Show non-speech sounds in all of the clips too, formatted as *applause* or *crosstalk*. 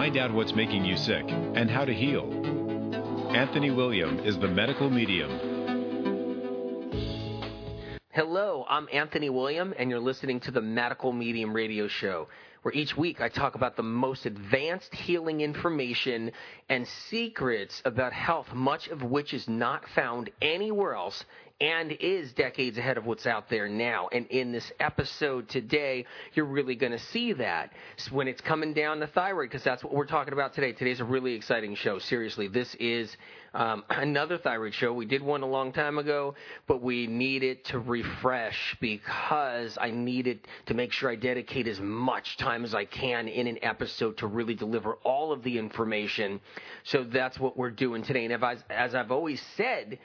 Find out what's making you sick and how to heal. Anthony William is the medical medium. Hello, I'm Anthony William, and you're listening to the Medical Medium Radio Show, where each week I talk about the most advanced healing information and secrets about health, much of which is not found anywhere else and is decades ahead of what's out there now. And in this episode today, you're really going to see that when it's coming down to thyroid, because that's what we're talking about today. Today's a really exciting show. Seriously, this is um, *clears throat* another thyroid show. We did one a long time ago, but we needed to refresh because I needed to make sure I dedicate as much time as I can in an episode to really deliver all of the information. So that's what we're doing today. And as I've always said,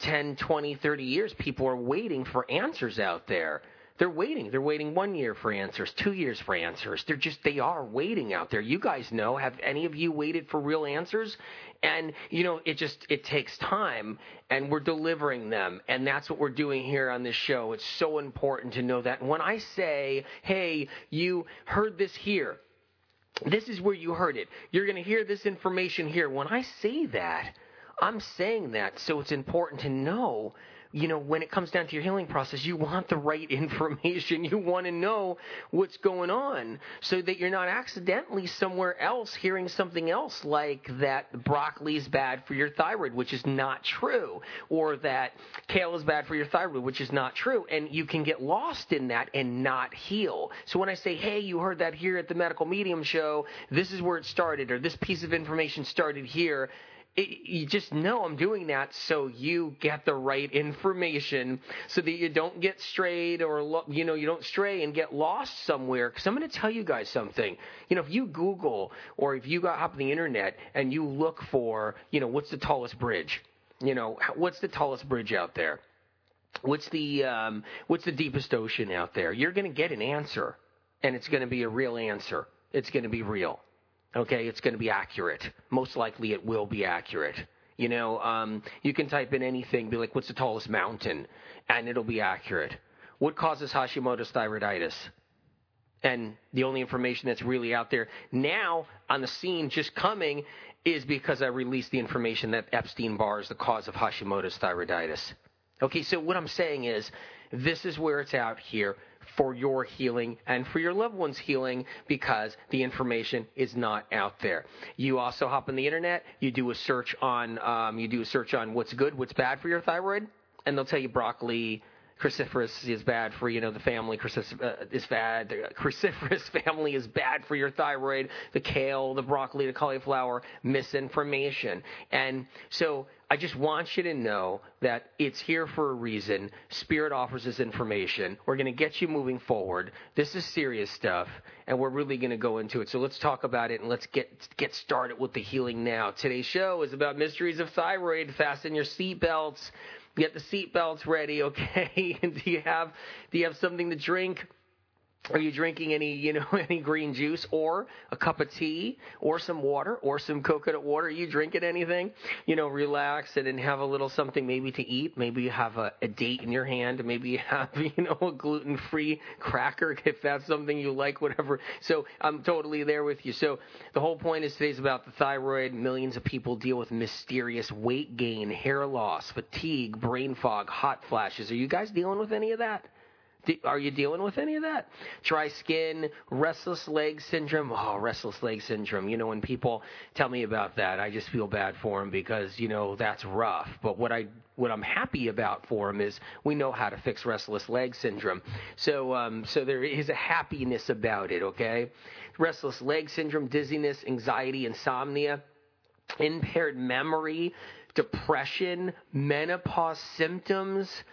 10, 20, 30 years, people are waiting for answers out there. They're waiting. They're waiting one year for answers, two years for answers. They're just, they are waiting out there. You guys know. Have any of you waited for real answers? And, you know, it just, it takes time and we're delivering them. And that's what we're doing here on this show. It's so important to know that. when I say, hey, you heard this here, this is where you heard it. You're going to hear this information here. When I say that, I'm saying that so it's important to know you know, when it comes down to your healing process, you want the right *laughs* information. You want to know what's going on so that you're not accidentally somewhere else hearing something else like that broccoli is bad for your thyroid, which is not true, or that kale is bad for your thyroid, which is not true. And you can get lost in that and not heal. So when I say, hey, you heard that here at the Medical Medium Show, this is where it started, or this piece of information started here, it, you just know I'm doing that so you get the right information so that you don't get strayed or, lo- you know, you don't stray and get lost somewhere. Because I'm going to tell you guys something. You know, if you Google or if you got up on the internet and you look for, you know, what's the tallest bridge? You know, what's the tallest bridge out there? What's the um, what's the deepest ocean out there? You're going to get an answer, and it's going to be a real answer. It's going to be real. Okay, it's going to be accurate. Most likely, it will be accurate. You know, um, you can type in anything, be like, "What's the tallest mountain?" and it'll be accurate. What causes Hashimoto's thyroiditis? And the only information that's really out there now on the scene, just coming, is because I released the information that Epstein Barr is the cause of Hashimoto's thyroiditis. Okay, so what I'm saying is, this is where it's out here for your healing and for your loved one's healing because the information is not out there. You also hop on the internet, you do a search on, um, you do a search on what's good, what's bad for your thyroid, and they'll tell you broccoli, cruciferous is bad for you know the family cruciferous uh, is bad the cruciferous *laughs* family is bad for your thyroid the kale the broccoli the cauliflower misinformation and so I just want you to know that it's here for a reason. Spirit offers this information. We're going to get you moving forward. This is serious stuff, and we're really going to go into it. So let's talk about it and let's get get started with the healing now. Today's show is about mysteries of thyroid. Fasten your seatbelts. Get the seatbelts ready, okay? *laughs* do you have do you have something to drink? Are you drinking any, you know, *laughs* any green juice or a cup of tea or some water or some coconut water? Are you drinking anything? You know, relax and then have a little something maybe to eat. Maybe you have a, a date in your hand. Maybe you have, *laughs* you know, a gluten-free cracker *laughs* if that's something you like, whatever. So I'm totally there with you. So the whole point is today's about the thyroid. Millions of people deal with mysterious weight gain, hair loss, fatigue, brain fog, hot flashes. Are you guys dealing with any of that? Are you dealing with any of that? Dry skin, restless leg syndrome. Oh, restless leg syndrome. You know, when people tell me about that, I just feel bad for them because you know that's rough. But what I what I'm happy about for them is we know how to fix restless leg syndrome. So um, so there is a happiness about it. Okay, restless leg syndrome, dizziness, anxiety, insomnia, impaired memory, depression, menopause symptoms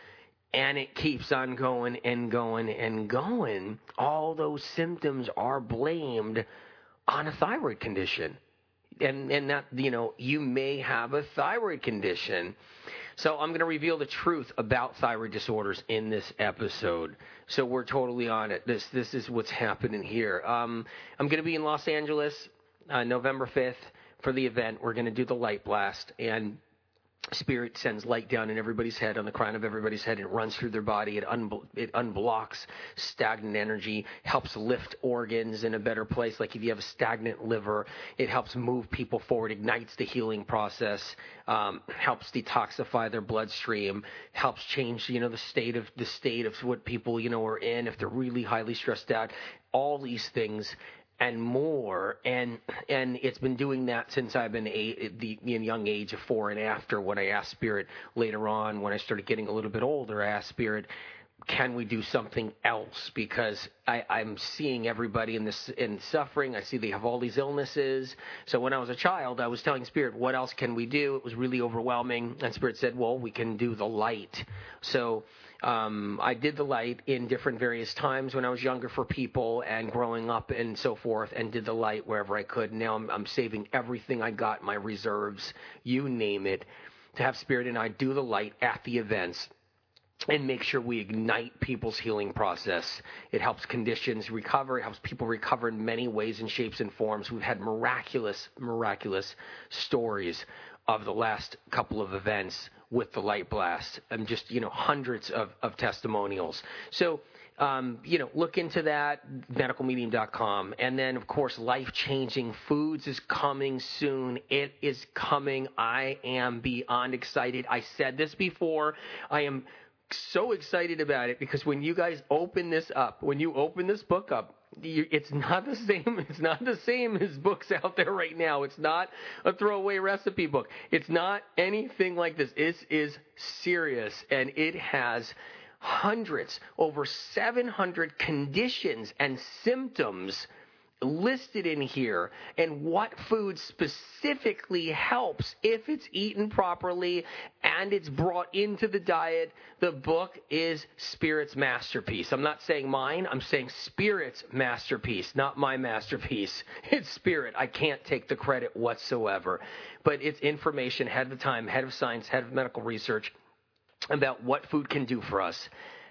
and it keeps on going and going and going, all those symptoms are blamed on a thyroid condition. And, and that, you know, you may have a thyroid condition. So I'm going to reveal the truth about thyroid disorders in this episode. So we're totally on it. This, this is what's happening here. Um, I'm going to be in Los Angeles, uh, November 5th for the event. We're going to do the light blast and Spirit sends light down in everybody's head, on the crown of everybody's head, it runs through their body. It, it unblocks stagnant energy, helps lift organs in a better place. Like if you have a stagnant liver, it helps move people forward, ignites the healing process, um, helps detoxify their bloodstream, helps change, you know, the state of the state of what people, you know, are in if they're really highly stressed out. All these things and more and and it's been doing that since I've been a, the young age of four and after when I asked spirit later on when I started getting a little bit older I asked spirit can we do something else? Because I, I'm seeing everybody in this in suffering. I see they have all these illnesses. So when I was a child I was telling spirit what else can we do? It was really overwhelming. And spirit said well we can do the light. So um, I did the light in different various times when I was younger for people and growing up and so forth, and did the light wherever I could. Now I'm, I'm saving everything I got, my reserves, you name it, to have Spirit and I do the light at the events and make sure we ignite people's healing process. It helps conditions recover. It helps people recover in many ways and shapes and forms. We've had miraculous, miraculous stories of the last couple of events with the light blast and just you know hundreds of, of testimonials so um, you know look into that medicalmedium.com and then of course life changing foods is coming soon it is coming i am beyond excited i said this before i am so excited about it because when you guys open this up when you open this book up it's not the *laughs* same. It's not the same as books out there right now. It's not a throwaway recipe book. It's not anything like this. This is serious, and it has hundreds, over 700 conditions and symptoms listed in here and what food specifically helps if it's eaten properly and it's brought into the diet. The book is Spirit's masterpiece. I'm not saying mine, I'm saying Spirit's masterpiece, not my masterpiece. *laughs* It's Spirit. I can't take the credit whatsoever. But it's information ahead of time, head of science, head of medical research about what food can do for us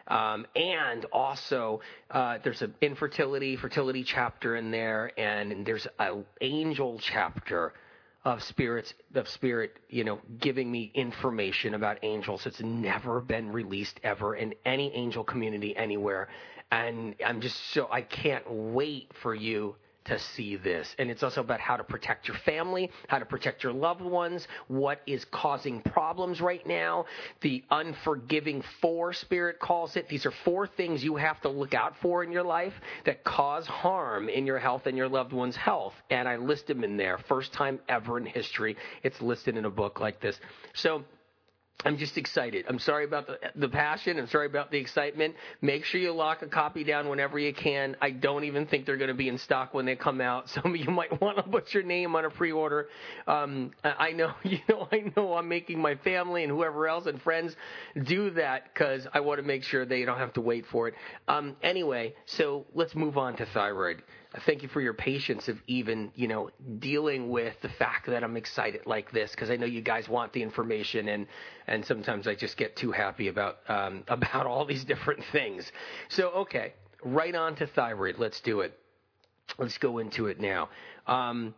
um, and also, uh, there's an infertility, fertility chapter in there, and there's an angel chapter of spirits of spirit you know giving me information about angels it's never been released ever in any angel community anywhere. And i'm just so i can't wait for you to see this. And it's also about how to protect your family, how to protect your loved ones, what is causing problems right now. The unforgiving four spirit calls it. These are four things you have to look out for in your life that cause harm in your health and your loved one's health. And I list them in there. First time ever in history it's listed in a book like this. So I'm just excited. I'm sorry about the, the passion. I'm sorry about the excitement. Make sure you lock a copy down whenever you can. I don't even think they're going to be in stock when they come out. *laughs* Some of you might want to put your name on a pre-order. Um, I know, *laughs* you know, I know I'm making my family and whoever else and friends do that because I want to make sure they don't have to wait for it. Um, anyway, so let's move on to thyroid thank you for your patience of even you know dealing with the fact that I'm excited like this because I know you guys want the information and and sometimes I just get too happy about um, *laughs* about all these different things. So okay, right on to thyroid. Let's do it. Let's go into it now. Um,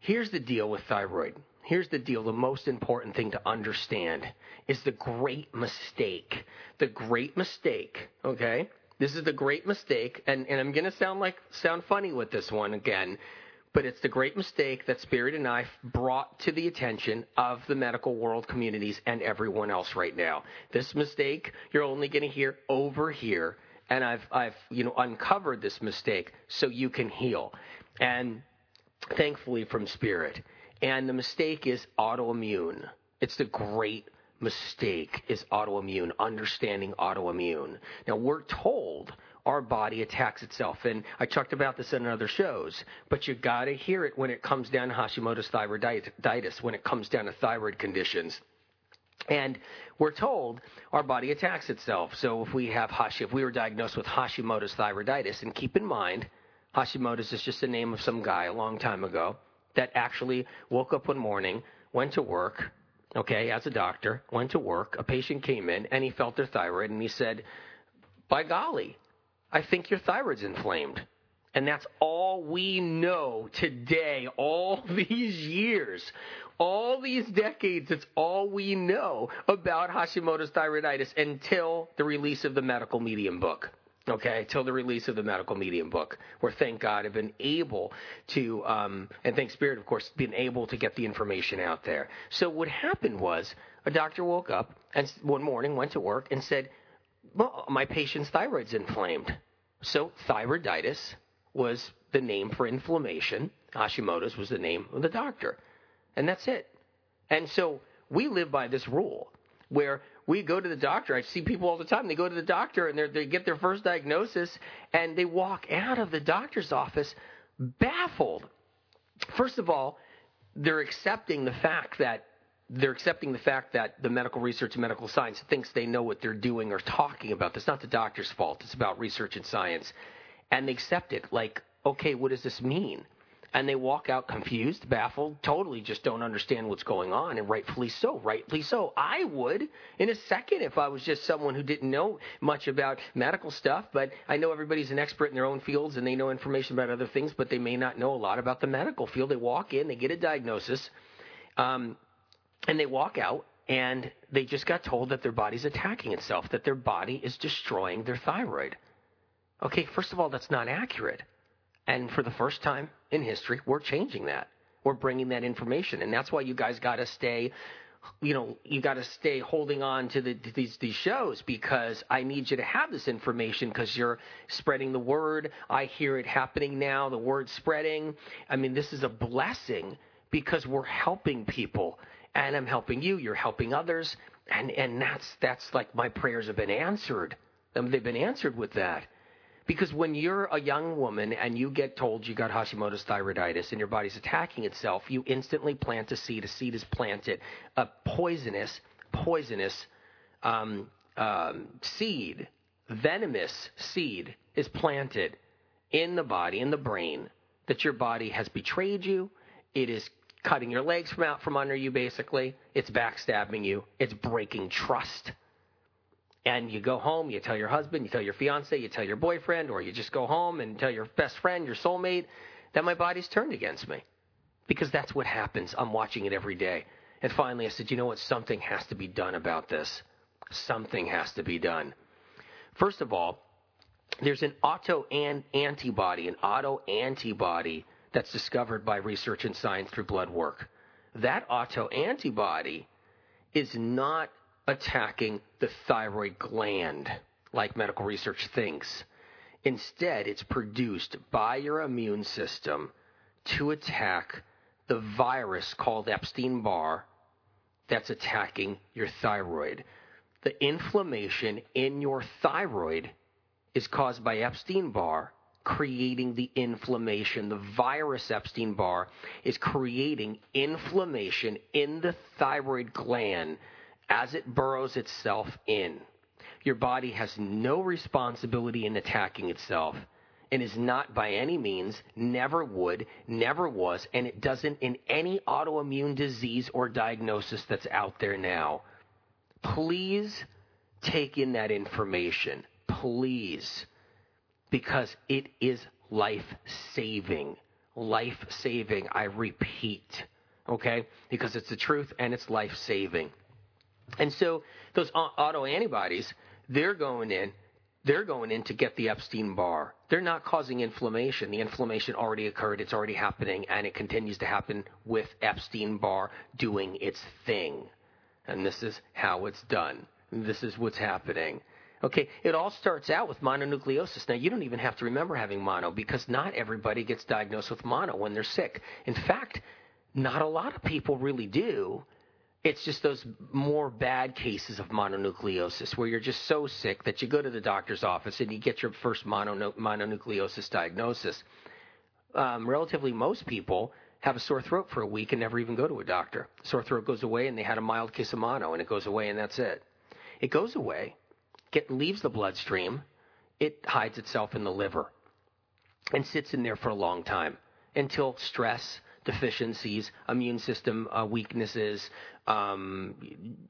here's the deal with thyroid. Here's the deal. The most important thing to understand is the great mistake. The great mistake, okay, this is the great mistake, and, and I'm going to sound like sound funny with this one again, but it's the great mistake that Spirit and I brought to the attention of the medical world communities and everyone else right now. This mistake you're only going to hear over here, and I've I've you know uncovered this mistake so you can heal, and thankfully from Spirit. And the mistake is autoimmune. It's the great mistake is autoimmune, understanding autoimmune. Now, we're told our body attacks itself, and I talked about this in other shows, but you got to hear it when it comes down to Hashimoto's thyroiditis, when it comes down to thyroid conditions. And we're told our body attacks itself. So if we have Hashi, if we were diagnosed with Hashimoto's thyroiditis, and keep in mind, Hashimoto's is just the name of some guy a long time ago that actually woke up one morning, went to work, okay, as a doctor, went to work. A patient came in and he felt their thyroid and he said, By golly, I think your thyroid's inflamed. And that's all we know today, all *laughs* these years. all these decades, it's all we know about Hashimoto's thyroiditis until the release of the medical medium book okay, till the release of the medical medium book, where thank God I've been able to, um, and thank Spirit, of course, been able to get the information out there. So what happened was a doctor woke up and one morning went to work and said, well, my patient's thyroid's inflamed. So thyroiditis was the name for inflammation. Hashimoto's was the name of the doctor. And that's it. And so we live by this rule where we go to the doctor. I see people all the time. They go to the doctor and they get their first diagnosis and they walk out of the doctor's office baffled. First of all, they're accepting the fact that they're accepting the fact that the medical research and medical science thinks they know what they're doing or talking about. That's not the doctor's fault. It's about research and science. And they accept it like, okay, what does this mean? And they walk out confused, baffled, totally just don't understand what's going on, and rightfully so, rightfully so. I would in a second if I was just someone who didn't know much about medical stuff, but I know everybody's an expert in their own fields and they know information about other things, but they may not know a lot about the medical field. They walk in, they get a diagnosis, um, and they walk out, and they just got told that their body's attacking itself, that their body is destroying their thyroid. Okay, first of all, that's not accurate. And for the first time in history, we're changing that. We're bringing that information. And that's why you guys got to stay you know, you got to stay holding on to, the, to these these shows because I need you to have this information because you're spreading the word. I hear it happening now. The word spreading. I mean, this is a blessing because we're helping people, and I'm helping you. You're helping others, and and that's that's like my prayers have been answered. I mean, they've been answered with that. Because when you're a young woman and you get told you got Hashimoto's thyroiditis and your body's attacking itself, you instantly plant a seed. A seed is planted. A poisonous, poisonous um, um, seed, venomous seed, is planted in the body, in the brain, that your body has betrayed you. It is cutting your legs from out from under you, basically. It's backstabbing you. It's breaking trust and you go home, you tell your husband, you tell your fiance, you tell your boyfriend, or you just go home and tell your best friend, your soulmate, that my body's turned against me. Because that's what happens. I'm watching it every day. And finally, I said, you know what? Something has to be done about this. Something has to be done. First of all, there's an auto antibody, an auto antibody that's discovered by research and science through blood work. That auto antibody is not attacking the thyroid gland like medical research thinks. Instead, it's produced by your immune system to attack the virus called Epstein Barr that's attacking your thyroid. The inflammation in your thyroid is caused by Epstein Barr creating the inflammation. The virus Epstein Barr is creating inflammation in the thyroid gland as it burrows itself in. Your body has no responsibility in attacking itself and is not by any means, never would, never was, and it doesn't in any autoimmune disease or diagnosis that's out there now. Please take in that information. Please. Because it is life saving. Life saving, I repeat. Okay? Because it's the truth and it's life saving. And so those auto antibodies, they're going in, they're going in to get the Epstein Barr. They're not causing inflammation. The inflammation already occurred, it's already happening, and it continues to happen with Epstein Barr doing its thing. And this is how it's done. This is what's happening. Okay, it all starts out with mononucleosis. Now, you don't even have to remember having mono because not everybody gets diagnosed with mono when they're sick. In fact, not a lot of people really do it's just those more bad cases of mononucleosis where you're just so sick that you go to the doctor's office and you get your first mono, mononucleosis diagnosis. Um, relatively, most people have a sore throat for a week and never even go to a doctor. Sore throat goes away and they had a mild case of mono and it goes away and that's it. It goes away, get, leaves the bloodstream, it hides itself in the liver and sits in there for a long time until stress deficiencies, immune system uh, weaknesses, um,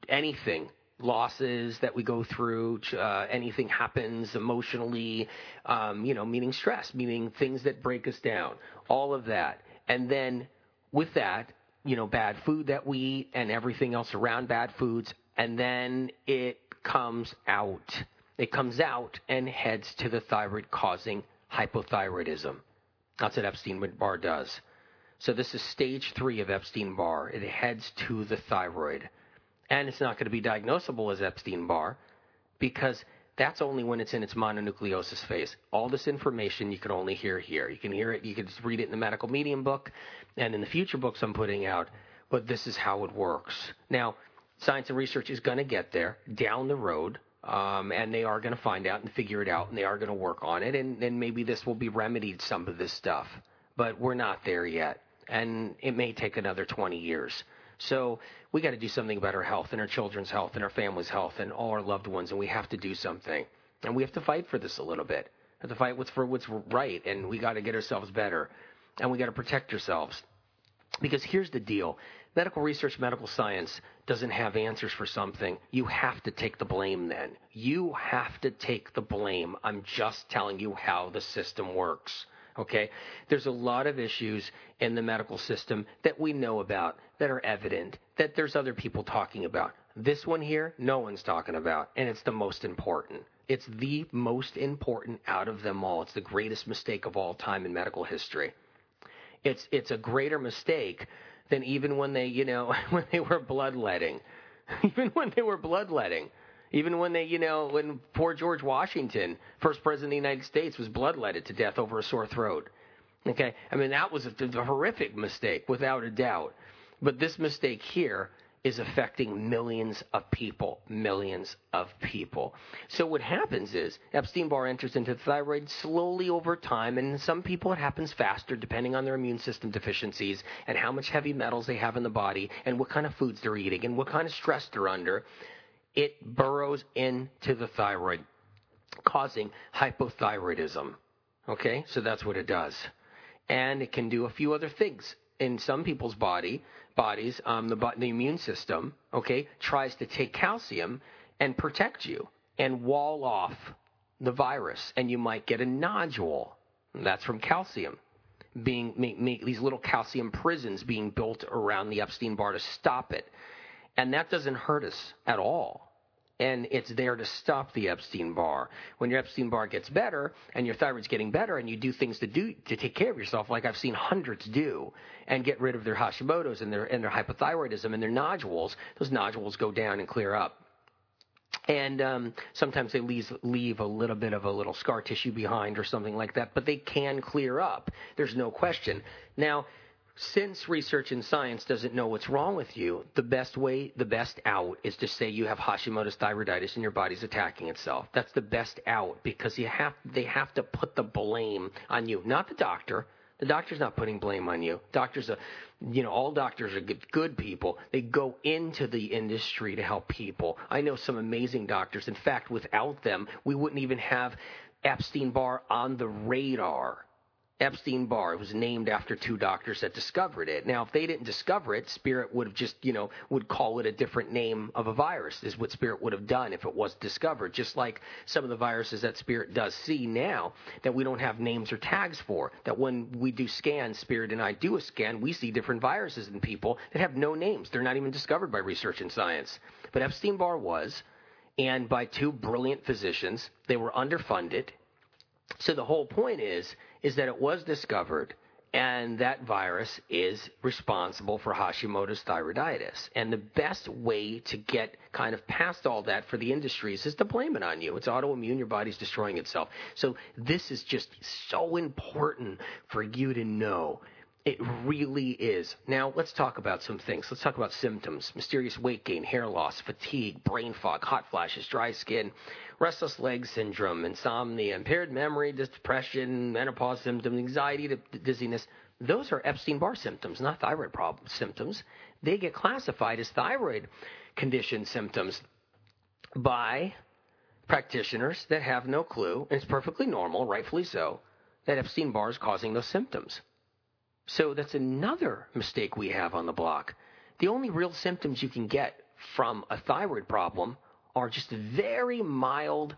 anything losses that we go through, uh, anything happens emotionally, um, you know, meaning stress, meaning things that break us down, all of that. And then with that, you know, bad food that we eat and everything else around bad foods, and then it comes out. It comes out and heads to the thyroid, causing hypothyroidism. That's what Epstein Barr does. So this is stage three of Epstein Barr. It heads to the thyroid. And it's not going to be diagnosable as Epstein Barr because that's only when it's in its mononucleosis phase. All this information you can only hear here. You can hear it, you can just read it in the medical medium book and in the future books I'm putting out, but this is how it works. Now, science and research is going to get there down the road. Um, and they are going to find out and figure it out, and they are going to work on it, and, and maybe this will be remedied some of this stuff, but we're not there yet, and it may take another 20 years. So we got to do something about our health and our children's health and our family's health and all our loved ones, and we have to do something, and we have to fight for this a little bit. We have to fight for what's right, and we got to get ourselves better, and we got to protect ourselves. Because here's the deal medical research, medical science doesn't have answers for something. You have to take the blame then. You have to take the blame. I'm just telling you how the system works. Okay? There's a lot of issues in the medical system that we know about, that are evident, that there's other people talking about. This one here, no one's talking about, and it's the most important. It's the most important out of them all. It's the greatest mistake of all time in medical history. It's it's a greater mistake than even when they, you know, *laughs* when they were bloodletting. *laughs* even when they were bloodletting. Even when they, you know, when poor George Washington, first president of the United States, was bloodletted to death over a sore throat. Okay? I mean, that was a, a horrific mistake, without a doubt. But this mistake here is affecting millions of people, millions of people. So what happens is Epstein-Barr enters into the thyroid slowly over time, and in some people it happens faster depending on their immune system deficiencies and how much heavy metals they have in the body and what kind of foods they're eating and what kind of stress they're under. It burrows into the thyroid, causing hypothyroidism. Okay, so that's what it does. And it can do a few other things in some people's body bodies, um, the, the immune system, okay, tries to take calcium and protect you and wall off the virus, and you might get a nodule. That's from calcium. Being make, make these little calcium prisons being built around the Epstein Barr to stop it, and that doesn't hurt us at all and it's there to stop the Epstein Barr. When your Epstein Barr gets better and your thyroid's getting better and you do things to do to take care of yourself, like I've seen hundreds do, and get rid of their Hashimoto's and their and their hypothyroidism and their nodules, those nodules go down and clear up. And um, sometimes they leave, leave a little bit of a little scar tissue behind or something like that, but they can clear up. There's no question. Now, since research and science doesn't know what's wrong with you, the best way, the best out is to say you have Hashimoto's thyroiditis and your body's attacking itself. That's the best out because you have, they have to put the blame on you, not the doctor. The doctor's not putting blame on you. Doctors are, you know, all doctors are good, good people. They go into the industry to help people. I know some amazing doctors. In fact, without them, we wouldn't even have Epstein Barr on the radar Epstein Barr. Was named after two doctors that discovered it. Now, if they didn't discover it, Spirit would have just, you know, would call it a different name of a virus, is what Spirit would have done if it was discovered. Just like some of the viruses that Spirit does see now that we don't have names or tags for. That when we do scans, Spirit and I do a scan, we see different viruses in people that have no names. They're not even discovered by research and science. But Epstein Barr was, and by two brilliant physicians. They were underfunded. So the whole point is is that it was discovered and that virus is responsible for Hashimoto's thyroiditis. And the best way to get kind of past all that for the industries is to blame it on you. It's autoimmune, your body's destroying itself. So this is just so important for you to know it really is. Now, let's talk about some things. Let's talk about symptoms mysterious weight gain, hair loss, fatigue, brain fog, hot flashes, dry skin, restless leg syndrome, insomnia, impaired memory, depression, menopause symptoms, anxiety, dizziness. Those are Epstein Barr symptoms, not thyroid problem symptoms. They get classified as thyroid condition symptoms by practitioners that have no clue, and it's perfectly normal, rightfully so, that Epstein Barr is causing those symptoms. So that's another mistake we have on the block. The only real symptoms you can get from a thyroid problem are just very mild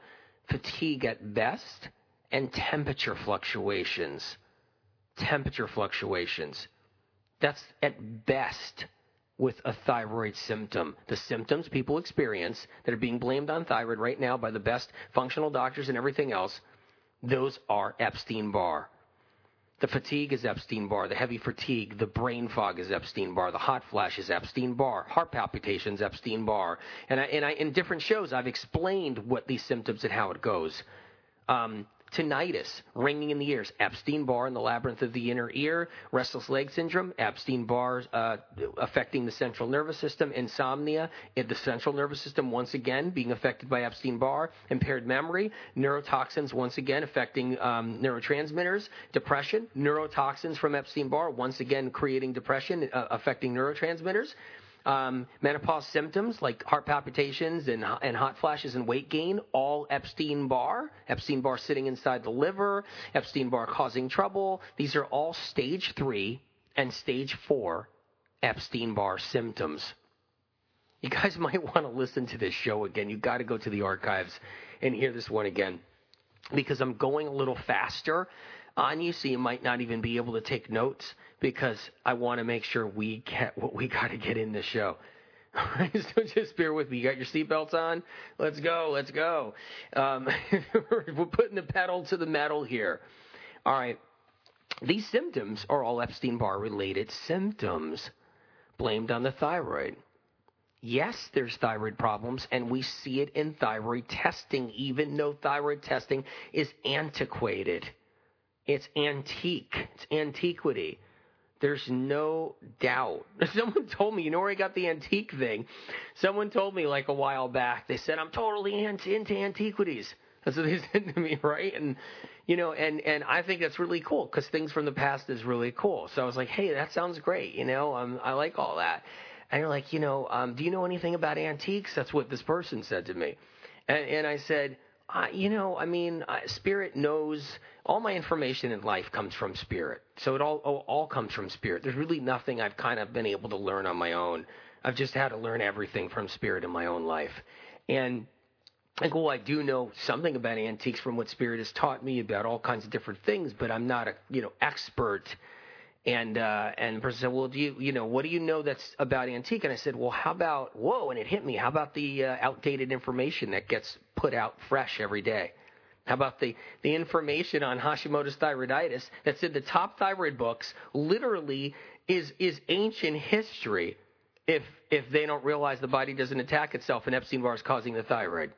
fatigue at best and temperature fluctuations. Temperature fluctuations. That's at best with a thyroid symptom. The symptoms people experience that are being blamed on thyroid right now by the best functional doctors and everything else, those are Epstein Barr. The fatigue is Epstein Barr. The heavy fatigue, the brain fog is Epstein Barr. The hot flash is Epstein Barr. Heart palpitations, Epstein Barr. And I, and I, in different shows, I've explained what these symptoms and how it goes. Um, tinnitus, ringing in the ears, Epstein Barr in the labyrinth of the inner ear, restless leg syndrome, Epstein Barr uh, affecting the central nervous system, insomnia, in the central nervous system once again being affected by Epstein Barr, impaired memory, neurotoxins once again affecting um, neurotransmitters, depression, neurotoxins from Epstein Barr once again creating depression, uh, affecting neurotransmitters. Um, menopause symptoms like heart palpitations and, and hot flashes and weight gain, all Epstein Barr. Epstein Barr sitting inside the liver, Epstein Barr causing trouble. These are all stage three and stage four Epstein Barr symptoms. You guys *laughs* might want to listen to this show again. You've got to go to the archives and hear this one again because I'm going a little faster on you, so you might not even be able to take notes because I want to make sure we get what we got to get in the show. *laughs* So just bear with me. You got your seatbelts on? Let's go, let's go. Um, *laughs* we're putting the pedal to the metal here. All right, these symptoms are all Epstein Barr related symptoms blamed on the thyroid. Yes, there's thyroid problems, and we see it in thyroid testing, even though thyroid testing is antiquated. It's antique, it's antiquity. There's no doubt. *laughs* Someone told me, you know where I got the antique thing? Someone told me like a while back. They said I'm totally into antiquities. That's what they *laughs* said to me, right? And you know, and and I think that's really cool because things from the past is really cool. So I was like, hey, that sounds great. You know, um, I like all that. And you're like, you know, um, do you know anything about antiques? That's what this person said to me. And, and I said, you know, I mean, spirit knows all my information in life comes from spirit. So it all, all all comes from spirit. There's really nothing I've kind of been able to learn on my own. I've just had to learn everything from spirit in my own life. And like, well, I do know something about antiques from what spirit has taught me about all kinds of different things, but I'm not a you know expert. And uh, and the person said, well, do you you know what do you know that's about antique? And I said, well, how about whoa? And it hit me. How about the uh, outdated information that gets put out fresh every day? How about the, the information on Hashimoto's thyroiditis that's in the top thyroid books literally is, is ancient history if, if they don't realize the body doesn't attack itself and Epstein-Barr is causing the thyroid.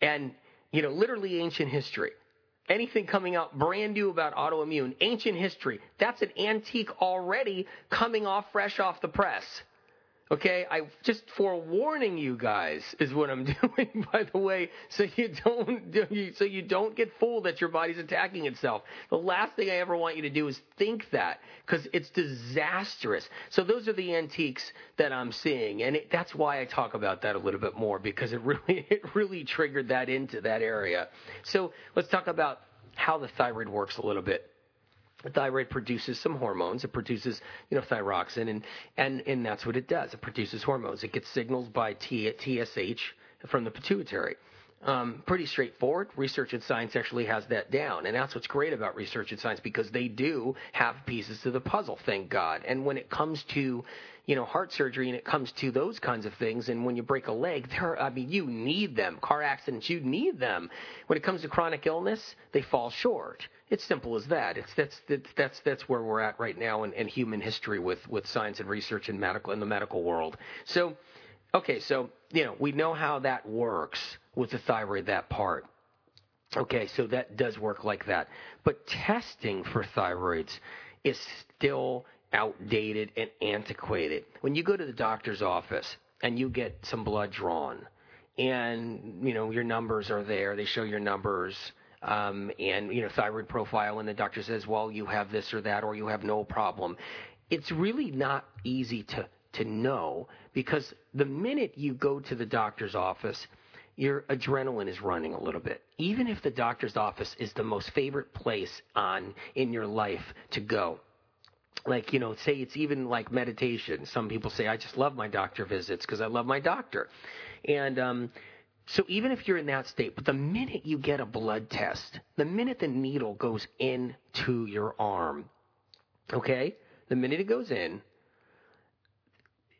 And, you know, literally ancient history. Anything coming out brand new about autoimmune, ancient history, that's an antique already coming off fresh off the press. Okay, I just forewarning you guys is what I'm *laughs* doing. By the way, so you don't *laughs* so you don't get fooled that your body's attacking itself. The last thing I ever want you to do is think that because it's disastrous. So those are the antiques that I'm seeing, and it, that's why I talk about that a little bit more because it *laughs* really it really triggered that into that area. So let's talk about how the thyroid works a little bit the thyroid produces some hormones. It produces, you know, thyroxine, and, and, and that's what it does. It produces hormones. It gets signals by T, TSH from the pituitary. Um, pretty straightforward. Research and science actually has that down, and that's what's great about research and science because they do have pieces to the puzzle. Thank God. And when it comes to you know, heart surgery and it comes to those kinds of things. And when you break a leg, there, I mean, you need them. Car accidents, you need them. When it comes to chronic illness, they fall short. It's simple as that. It's that's that's that's, that's where we're at right now in, in human history with with science and research in medical in the medical world. So, okay, so you know, we know how that works with the thyroid, that part. Okay, so that does work like that. But testing for thyroids is still outdated and antiquated. When you go to the doctor's office and you get some blood drawn, and you know your numbers are there, they show your numbers. Um, and you know thyroid profile, and the doctor says, "Well, you have this or that, or you have no problem." It's really not easy to to know because the minute you go to the doctor's office, your adrenaline is running a little bit. Even if the doctor's office is the most favorite place on in your life to go, like you know say it's even like meditation some people say i just love my doctor visits because i love my doctor and um so even if you're in that state but the minute you get a blood test the minute the needle goes into your arm okay the minute it goes in,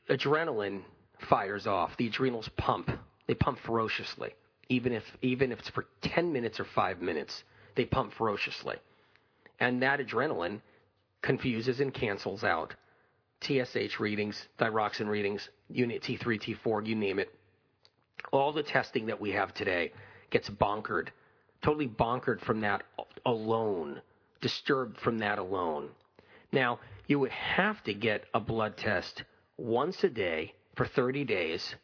adrenaline fires off. The adrenals pump. They pump ferociously. Even if even if it's for 10 minutes or 5 minutes, they pump ferociously. And that adrenaline confuses and cancels out TSH readings, thyroxin readings, unit T3, T4, you name it. All the testing that we have today gets bonkered, totally bonkered from that alone, disturbed from that alone. Now, you would have to get a blood test once a day for 30 days,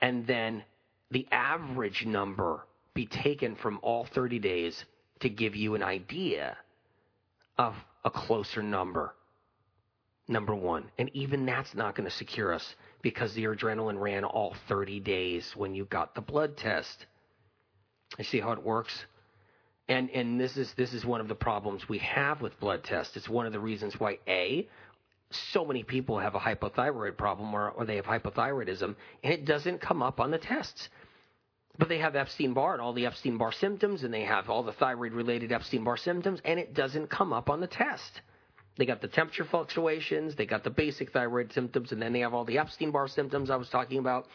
and then the average number be taken from all 30 days to give you an idea of a closer number. Number one. And even that's not going to secure us because the adrenaline ran all 30 days when you got the blood test. You see how it works? And and this is this is one of the problems we have with blood tests. It's one of the reasons why A, so many people have a hypothyroid problem or, or they have hypothyroidism and it doesn't come up on the tests. But they have Epstein Barr and all the Epstein Barr symptoms and they have all the thyroid related Epstein Barr symptoms and it doesn't come up on the test. They got the temperature fluctuations, they got the basic thyroid symptoms, and then they have all the Epstein Barr symptoms I was talking about,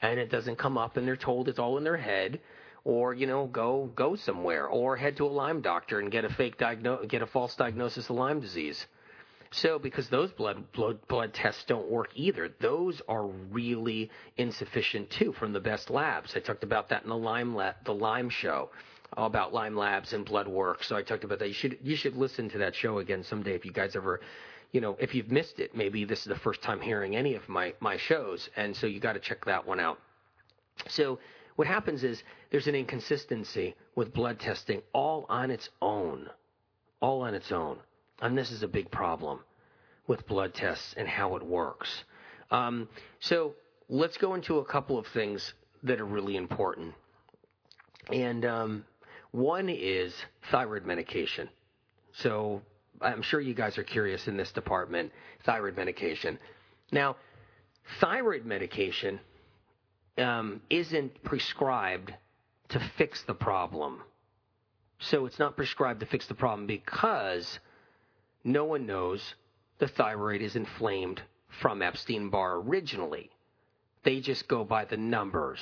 and it doesn't come up, and they're told it's all in their head, or you know, go go somewhere, or head to a Lyme doctor and get a fake diagno- get a false diagnosis of Lyme disease. So, because those blood, blood blood tests don't work either, those are really insufficient too from the best labs. I talked about that in the Lyme the Lyme show, about Lyme labs and blood work. So I talked about that. You should you should listen to that show again someday if you guys ever, you know, if you've missed it. Maybe this is the first time hearing any of my my shows, and so you got to check that one out. So what happens is there's an inconsistency with blood testing all on its own, all on its own. And this is a big problem with blood tests and how it works. Um, so let's go into a couple of things that are really important. And um, one is thyroid medication. So I'm sure you guys are curious in this department thyroid medication. Now, thyroid medication um, isn't prescribed to fix the problem. So it's not prescribed to fix the problem because no one knows the thyroid is inflamed from Epstein Barr originally. They just go by the numbers.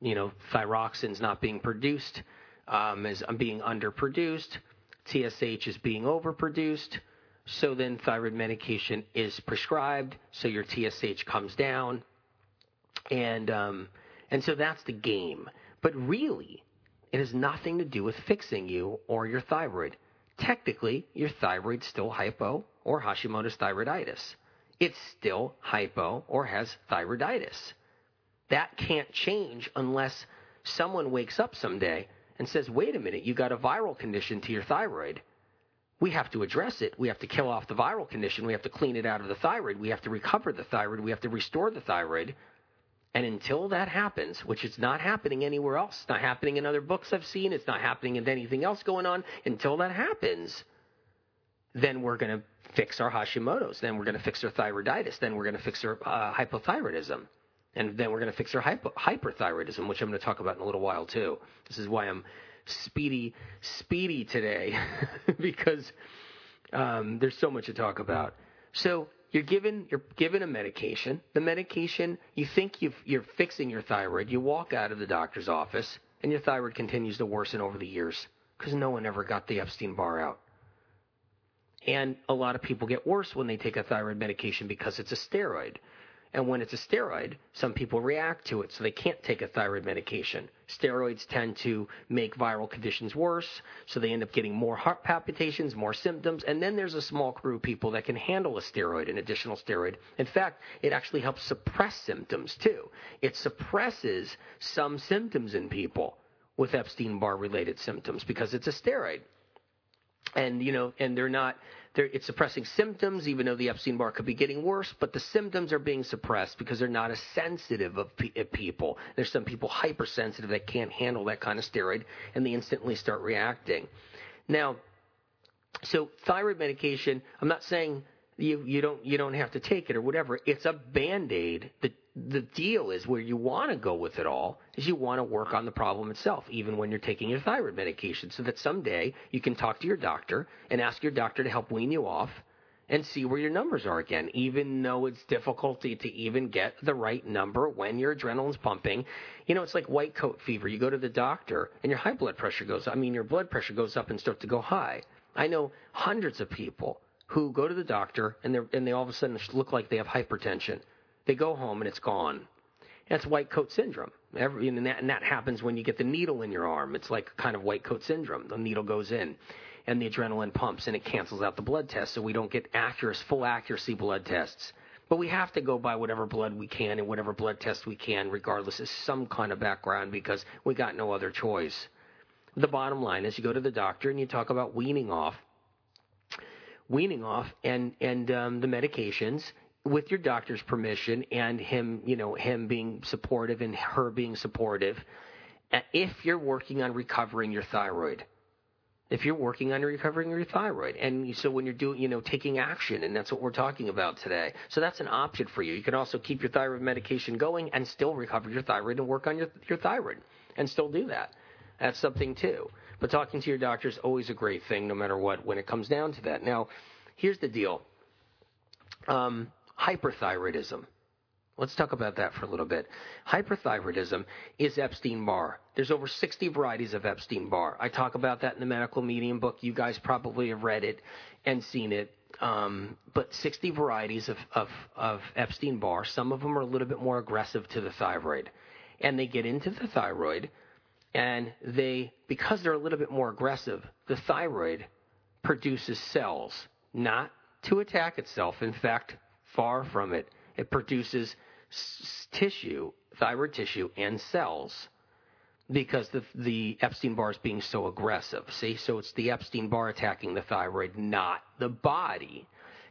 You know, thyroxine's not being produced, um, is being underproduced, TSH is being overproduced. So then thyroid medication is prescribed, so your TSH comes down, and um, and so that's the game. But really, it has nothing to do with fixing you or your thyroid technically your thyroid's still hypo or Hashimoto's thyroiditis. It's still hypo or has thyroiditis. That can't change unless someone wakes up someday and says, wait a minute, you got a viral condition to your thyroid. We have to address it. We have to kill off the viral condition. We have to clean it out of the thyroid. We have to recover the thyroid. We have to restore the thyroid. And until that happens, which is not happening anywhere else, it's not happening in other books I've seen, it's not happening in anything else going on, until that happens, then we're going to fix our Hashimoto's. Then we're going to fix our thyroiditis. Then we're going to fix our uh, hypothyroidism. And then we're going to fix our hypo- hyperthyroidism, which I'm going to talk about in a little while too. This is why I'm speedy, speedy today, *laughs* because um, there's so much to talk about. So you're given you're given a medication. The medication you think you you're fixing your thyroid. You walk out of the doctor's office and your thyroid continues to worsen over the years because no one ever got the Epstein Barr out. And a lot of people get worse when they take a thyroid medication because it's a steroid. And when it's a steroid, some people react to it, so they can't take a thyroid medication. Steroids tend to make viral conditions worse, so they end up getting more heart palpitations, more symptoms, and then there's a small crew of people that can handle a steroid, an additional steroid. In fact, it actually helps suppress symptoms too. It suppresses some symptoms in people with Epstein Barr related symptoms because it's a steroid. And, you know, and they're not it's suppressing symptoms, even though the Epstein Barr could be getting worse, but the symptoms are being suppressed because they're not as sensitive of, of people. There's some people hypersensitive that can't handle that kind of steroid, and they instantly start reacting. Now, so thyroid medication, I'm not saying you, you don't you don't have to take it or whatever. It's a band aid. The the deal is where you want to go with it all is you want to work on the problem itself, even when you're taking your thyroid medication, so that someday you can talk to your doctor and ask your doctor to help wean you off and see where your numbers are again, even though it's difficulty to even get the right number when your adrenaline's pumping. You know, it's like white coat fever. You go to the doctor and your high blood pressure goes I mean, your blood pressure goes up and starts to go high. I know hundreds of people who go to the doctor and, and they all of a sudden look like they have hypertension. They go home and it's gone. That's white coat syndrome. Every, and, that, and that happens when you get the needle in your arm. It's like kind of white coat syndrome. The needle goes in and the adrenaline pumps and it cancels out the blood test so we don't get accurate, full accuracy blood tests. But we have to go by whatever blood we can and whatever blood test we can, regardless of some kind of background, because we got no other choice. The bottom line is you go to the doctor and you talk about weaning off, weaning off, and and um, the medications with your doctor's permission and him, you know, him being supportive and her being supportive. If you're working on recovering your thyroid, if you're working on recovering your thyroid. And so when you're doing, you know, taking action, and that's what we're talking about today. So that's an option for you. You can also keep your thyroid medication going and still recover your thyroid and work on your, your thyroid and still do that. That's something too. But talking to your doctor is always a great thing, no matter what, when it comes down to that. Now, here's the deal um, hyperthyroidism. Let's talk about that for a little bit. Hyperthyroidism is Epstein Barr. There's over 60 varieties of Epstein Barr. I talk about that in the Medical Medium book. You guys probably have read it and seen it. Um, but 60 varieties of, of, of Epstein Barr. Some of them are a little bit more aggressive to the thyroid. And they get into the thyroid, and they, because they're a little bit more aggressive, the thyroid produces cells, not to attack itself. In fact, far from it it produces s- tissue, thyroid tissue, and cells because the, the Epstein Barr is being so aggressive. See, so it's the Epstein Barr attacking the thyroid, not the body.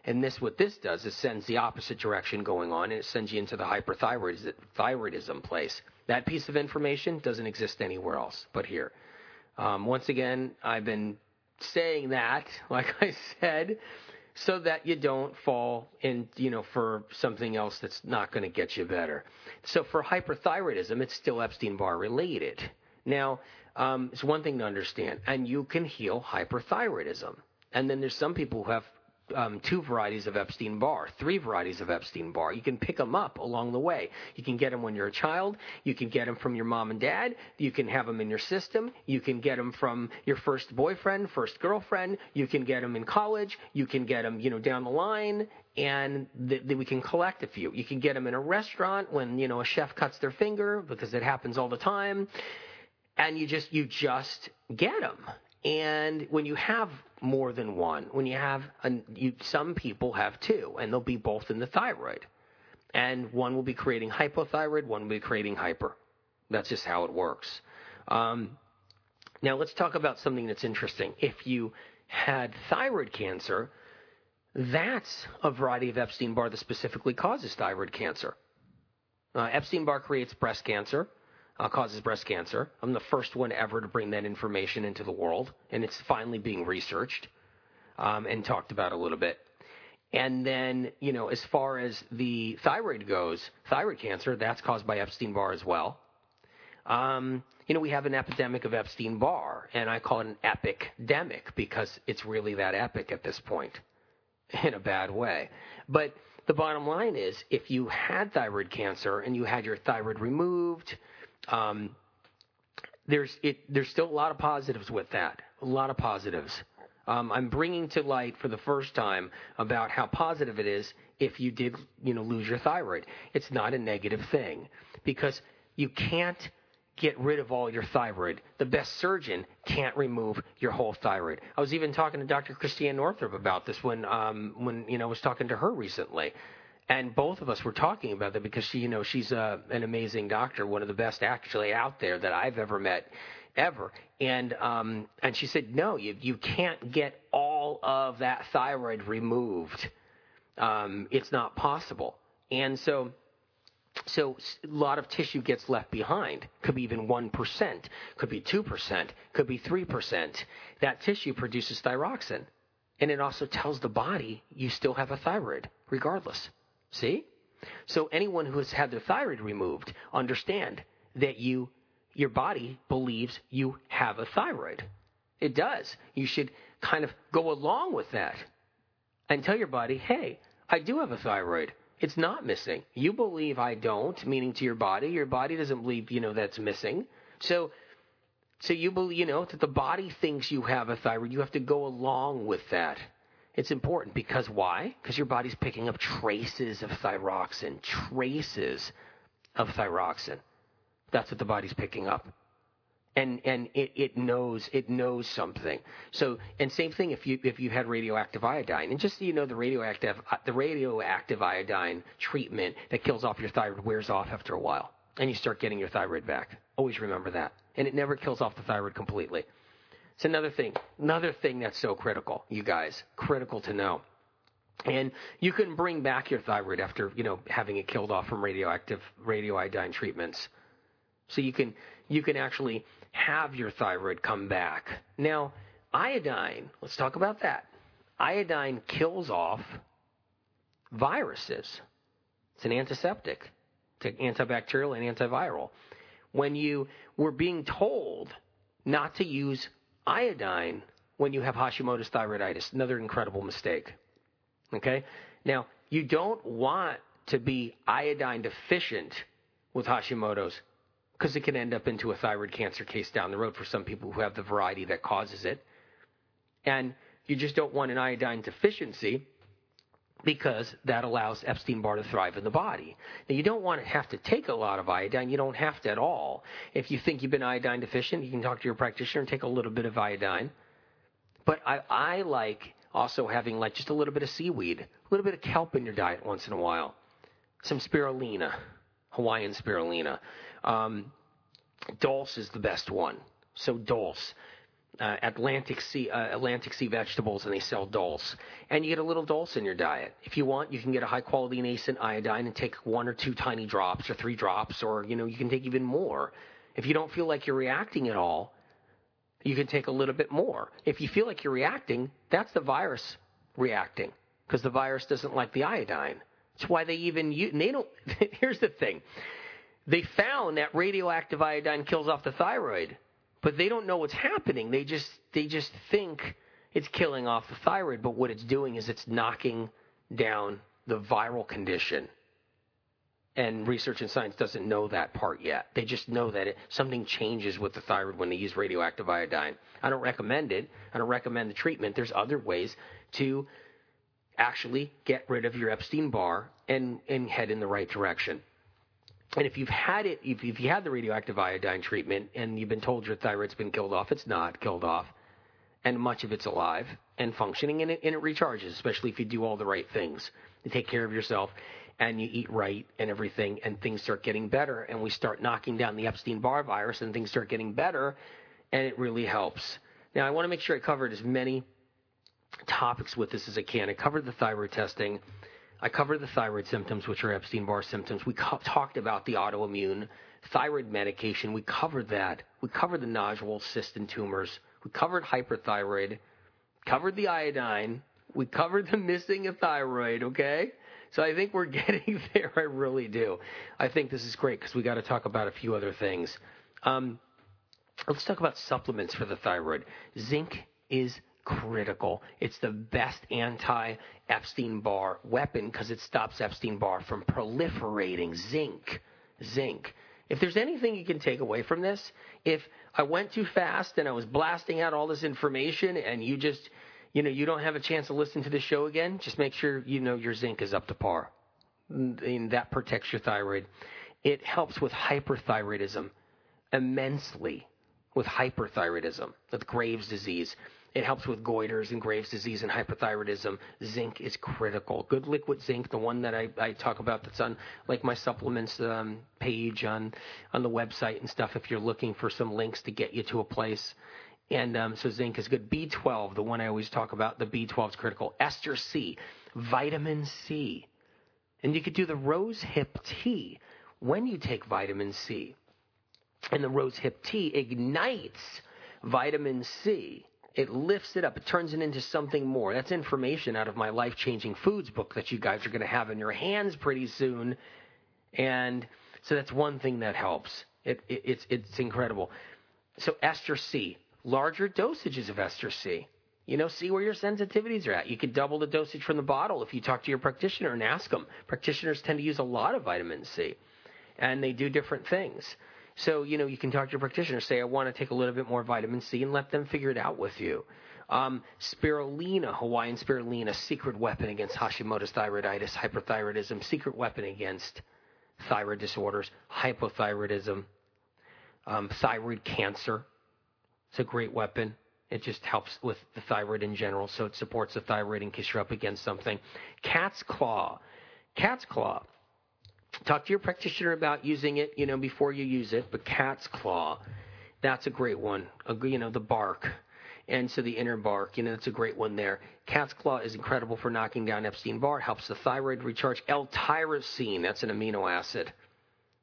And this, what this does is sends the opposite direction going on, and it sends you into the hyperthyroidism place. That piece of information doesn't exist anywhere else but here. Um, once again, I've been saying that, *laughs* like I said, so that you don't fall in, you know, for something else that's not going to get you better. So for hyperthyroidism, it's still Epstein-Barr related. Now, um, it's one thing to understand, and you can heal hyperthyroidism. And then there's some people who have um, two varieties of Epstein Barr, three varieties of Epstein Barr. You can pick them up along the way. You can get them when you're a child. You can get them from your mom and dad. You can have them in your system. You can get them from your first boyfriend, first girlfriend. You can get them in college. You can get them, you know, down the line. And th- th- we can collect a few. You can get them in a restaurant when you know a chef cuts their finger because it happens all the time. And you just you just get them. And when you have more than one. When you have, you, some people have two, and they'll be both in the thyroid. And one will be creating hypothyroid, one will be creating hyper. That's just how it works. Um, now let's talk about something that's interesting. If you had thyroid cancer, that's a variety of Epstein Barr that specifically causes thyroid cancer. Uh, Epstein Barr creates breast cancer uh, causes breast cancer. I'm the first one ever to bring that information into the world, and it's finally being researched um, and talked about a little bit. And then, you know, as far as the thyroid goes, thyroid cancer, that's caused by Epstein Barr as well. Um, you know, we have an epidemic of Epstein Barr, and I call it an epidemic because it's really that epic at this point *laughs* in a bad way. But the bottom line is if you had thyroid cancer and you had your thyroid removed, um, there's it, there's still a lot of positives with that. A lot of positives. Um, I'm bringing to light for the first time about how positive it is if you did, you know, lose your thyroid. It's not a negative thing because you can't get rid of all your thyroid. The best surgeon can't remove your whole thyroid. I was even talking to Dr. Christiane Northrup about this when, um, when you know, I was talking to her recently and both of us were talking about that because she, you know, she's a, uh, an amazing doctor, one of the best actually out there that I've ever met, ever. And um, and she said, no, you you can't get all of that thyroid removed. Um, it's not possible. And so. So a lot of tissue gets left behind. Could be even 1%, could be 2%, could be 3%. That tissue produces thyroxin. And it also tells the body you still have a thyroid, regardless. See? So anyone who has had their thyroid removed, understand that you your body believes you have a thyroid. It does. You should kind of go along with that. and tell your body, hey, I do have a thyroid. It's not missing. You believe I don't, meaning to your body. Your body doesn't believe, you know, that's missing. So, so you believe, you know, that the body thinks you have a thyroid. You have to go along with that. It's important because why? Because your body's picking up traces of thyroxin, traces of thyroxin. That's what the body's picking up and and it, it knows it knows something. So and same thing if you if you had radioactive iodine and just so you know the radioactive uh, the radioactive iodine treatment that kills off your thyroid wears off after a while and you start getting your thyroid back. Always remember that. And it never kills off the thyroid completely. It's another thing, another thing that's so critical, you guys, critical to know. And you can bring back your thyroid after, you know, having it killed off from radioactive radioiodine treatments. So you can you can actually have your thyroid come back. Now, iodine, let's talk about that. Iodine kills off viruses. It's an antiseptic, it's antibacterial and antiviral. When you were being told not to use iodine when you have Hashimoto's thyroiditis, another incredible mistake. Okay? Now, you don't want to be iodine deficient with Hashimoto's because it can end up into a thyroid cancer case down the road for some people who have the variety that causes it. And you just don't want an iodine deficiency because that allows Epstein Barr to thrive in the body. Now, you don't want to have to take a lot of iodine. You don't have to at all. If you think you've been iodine deficient, you can talk to your practitioner and take a little bit of iodine. But I, I like also having like just a little bit of seaweed, a little bit of kelp in your diet once in a while, some spirulina, Hawaiian spirulina. Um, dulse is the best one. So dulse. Uh, Atlantic Sea uh, Atlantic Sea vegetables, and they sell dulse. And you get a little dulse in your diet. If you want, you can get a high quality nascent iodine and take one or two tiny drops, or three drops, or you know you can take even more. If you don't feel like you're reacting at all, you can take a little bit more. If you feel like you're reacting, that's the virus reacting because the virus doesn't like the iodine. That's why they even use. They don't. *laughs* here's the thing they found that radioactive iodine kills off the thyroid, but they don't know what's happening. They just they just think it's killing off the thyroid, but what it's doing is it's knocking down the viral condition. And research and science doesn't know that part yet. They just know that it, something changes with the thyroid when they use radioactive iodine. I don't recommend it. I don't recommend the treatment. There's other ways to actually get rid of your Epstein Barr and, and head in the right direction. And if you've had it, if, if you had the radioactive iodine treatment and you've been told your thyroid's been killed off, it's not killed off, and much of it's alive and functioning, and it, and it recharges, especially if you do all the right things. You take care of yourself, and you eat right and everything, and things start getting better, and we start knocking down the Epstein Barr virus, and things start getting better, and it really helps. Now, I want to make sure I covered as many topics with this as I can. I covered the thyroid testing. I covered the thyroid symptoms, which are Epstein Barr symptoms. We co- talked about the autoimmune thyroid medication. We covered that. We covered the nodule, cyst, and tumors. We covered hyperthyroid. Covered the iodine. We covered the missing of thyroid. Okay. So I think we're *laughs* getting there. I really do. I think this is great because we got to talk about a few other things. Um, let's talk about supplements for the thyroid. Zinc is critical. It's the best anti Epstein Barr weapon because it stops Epstein Barr from proliferating. Zinc. Zinc. If there's anything you can take away from this, if I went too fast and I was blasting out all this information and you just, you know, you don't have a chance to listen to the show again, just make sure you know your zinc is up to par. And that protects your thyroid. It helps with hyperthyroidism immensely with hyperthyroidism, with Graves' disease. It helps with goiters and Graves' disease and hypothyroidism. Zinc is critical. Good liquid zinc, the one that I, I talk about that's on like my supplements um, page on on the website and stuff. If you're looking for some links to get you to a place. And um, so zinc is good. B12, the one I always talk about, the B12 is critical. Ester C, vitamin C. And you could do the rose hip tea when you take vitamin C. And the rose hip tea ignites vitamin C it lifts it up. It turns it into something more. That's information out of my life changing foods book that you guys are going to have in your hands pretty soon. And so that's one thing that helps. It, it, it's, it's incredible. So, ester C, larger dosages of ester C. You know, see where your sensitivities are at. You could double the dosage from the bottle if you talk to your practitioner and ask them. Practitioners tend to use a lot of vitamin C, and they do different things. So, you know, you can talk to your practitioner, say, I want to take a little bit more vitamin C, and let them figure it out with you. Um, spirulina, Hawaiian spirulina, secret weapon against Hashimoto's thyroiditis, hyperthyroidism, secret weapon against thyroid disorders, hypothyroidism, um, thyroid cancer. It's a great weapon. It just helps with the thyroid in general, so it supports the thyroid in case you're up against something. Cat's claw. Cat's claw. Talk to your practitioner about using it, you know, before you use it. But cat's claw, that's a great one. You know, the bark and so the inner bark, you know, that's a great one there. Cat's claw is incredible for knocking down Epstein Barr. Helps the thyroid recharge. L-tyrosine, that's an amino acid.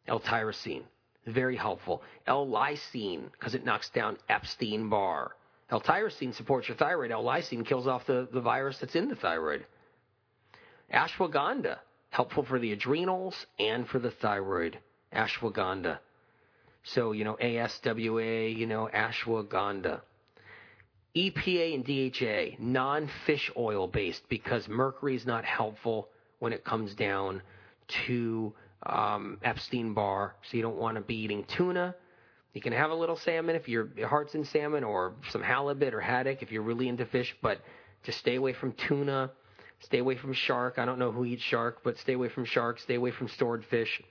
L-tyrosine, very helpful. L-lysine, because it knocks down Epstein Barr. L-tyrosine supports your thyroid. L-lysine kills off the, the virus that's in the thyroid. Ashwagandha, helpful for the adrenals and for the thyroid. Ashwagandha. So, you know, ASWA, you know, ashwagandha. EPA and DHA, non fish oil based, because mercury is not helpful when it comes down to um, Epstein Barr. So you don't want to be eating tuna. You can have a little salmon if your heart's in salmon, or some halibut or haddock if you're really into fish, but just stay away from tuna. Stay away from shark. I don't know who eats shark, but stay away from shark. Stay away from swordfish.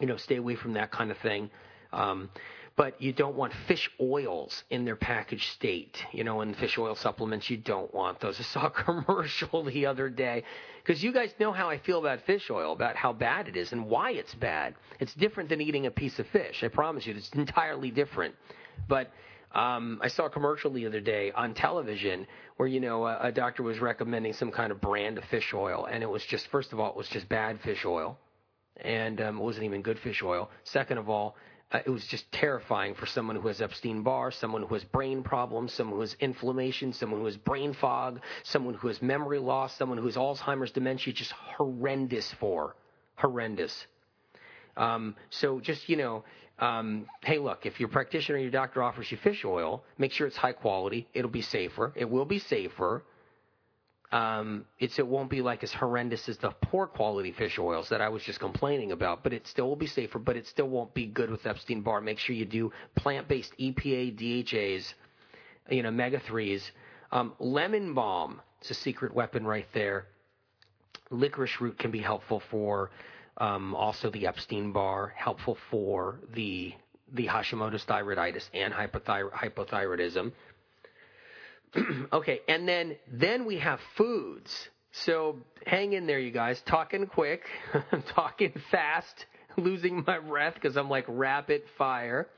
You know, stay away from that kind of thing. Um, but you don't want fish oils in their packaged state. You know, in fish oil supplements, you don't want those. *laughs* I saw a commercial the other day because you guys know how I feel about fish oil, about how bad it is and why it's bad. It's different than eating a piece of fish. I promise you, it's *laughs* entirely different. But um, I saw a commercial the other day on television where you know a, a doctor was recommending some kind of brand of fish oil, and it was just first of all it was just bad fish oil, and um, it wasn't even good fish oil. Second of all, uh, it was just terrifying for someone who has Epstein Barr, someone who has brain problems, someone who has inflammation, someone who has brain fog, someone who has memory loss, someone who has Alzheimer's dementia. Just horrendous for, horrendous. Um, so just you know, um, hey, look, if your practitioner or your doctor offers you fish oil, make sure it's high quality. It'll be safer. It will be safer um, it's it won't be like as horrendous as the poor quality fish oils that I was just complaining about, but it still will be safer. But it still won't be good with Epstein Barr. Make sure you do plant-based EPA, DHAs, you know, omega threes. Um, lemon balm, it's a secret weapon right there. Licorice root can be helpful for um, also the Epstein Barr, helpful for the the Hashimoto's thyroiditis and hypothyro- hypothyroidism. *clears throat* okay, and then then we have foods. So hang in there, you guys. Talking quick, *laughs* talking fast, losing my breath because I'm like rapid fire.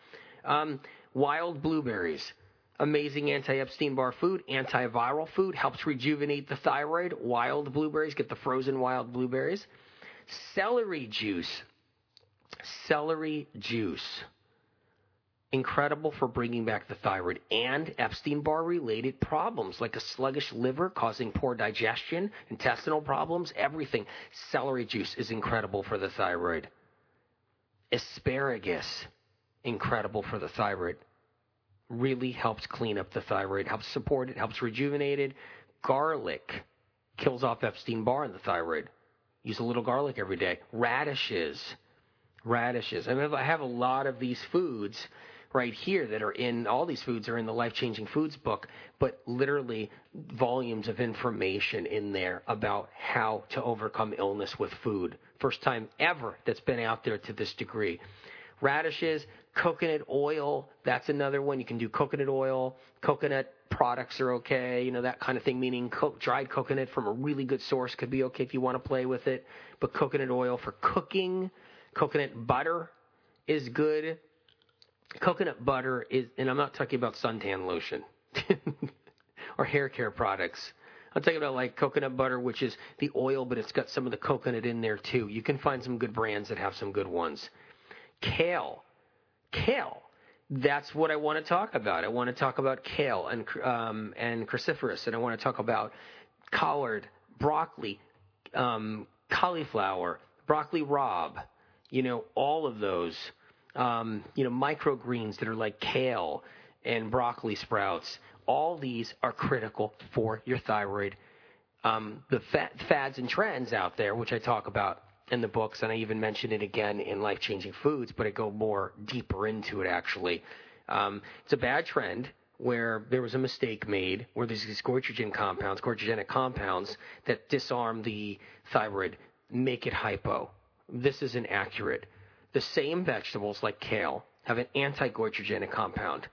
Um, wild blueberries, amazing anti-Epstein Barr food, antiviral food, helps rejuvenate the thyroid. Wild blueberries, get the frozen wild blueberries. Celery juice, celery juice incredible for bringing back the thyroid and Epstein Barr related problems like a sluggish liver causing poor digestion, intestinal problems, everything. Celery juice is incredible for the thyroid. Asparagus, incredible for the thyroid. Really helps clean up the thyroid, helps support it, helps rejuvenate it. Garlic kills off Epstein Barr in the thyroid. Use a little garlic every day. Radishes. Radishes. I, mean, I have a lot of these foods right here that are in all these foods are in the life changing foods book, but literally volumes of information in there about how to overcome illness with food. First time ever that's been out there to this degree. Radishes, coconut oil, that's another one. You can do coconut oil, coconut products are okay, you know, that kind of thing, meaning co- dried coconut from a really good source could be okay if you want to play with it. But coconut oil for cooking, coconut butter is good coconut butter is, and I'm not talking about suntan lotion *laughs* or hair care products. I'm talking about like coconut butter, which is the oil, but it's got some of the coconut in there too. You can find some good brands that have some good ones. Kale, kale. That's what I want to talk about. I want to talk about kale and um, and cruciferous, and I want to talk about collard, broccoli, um, cauliflower, broccoli rabe. You know, all of those um, you know, microgreens that are like kale and broccoli sprouts. All these are critical for your thyroid. Um, the fads and trends out there, which I talk about in the books, and I even mention it again in Life Changing Foods, but I go more deeper into it actually. Um, it's a bad trend where there was a mistake made, where there's these goitrogen compounds, goitrogenic compounds that disarm the thyroid, make it hypo. This is inaccurate. The same vegetables like kale have an anti-goitrogenic compound,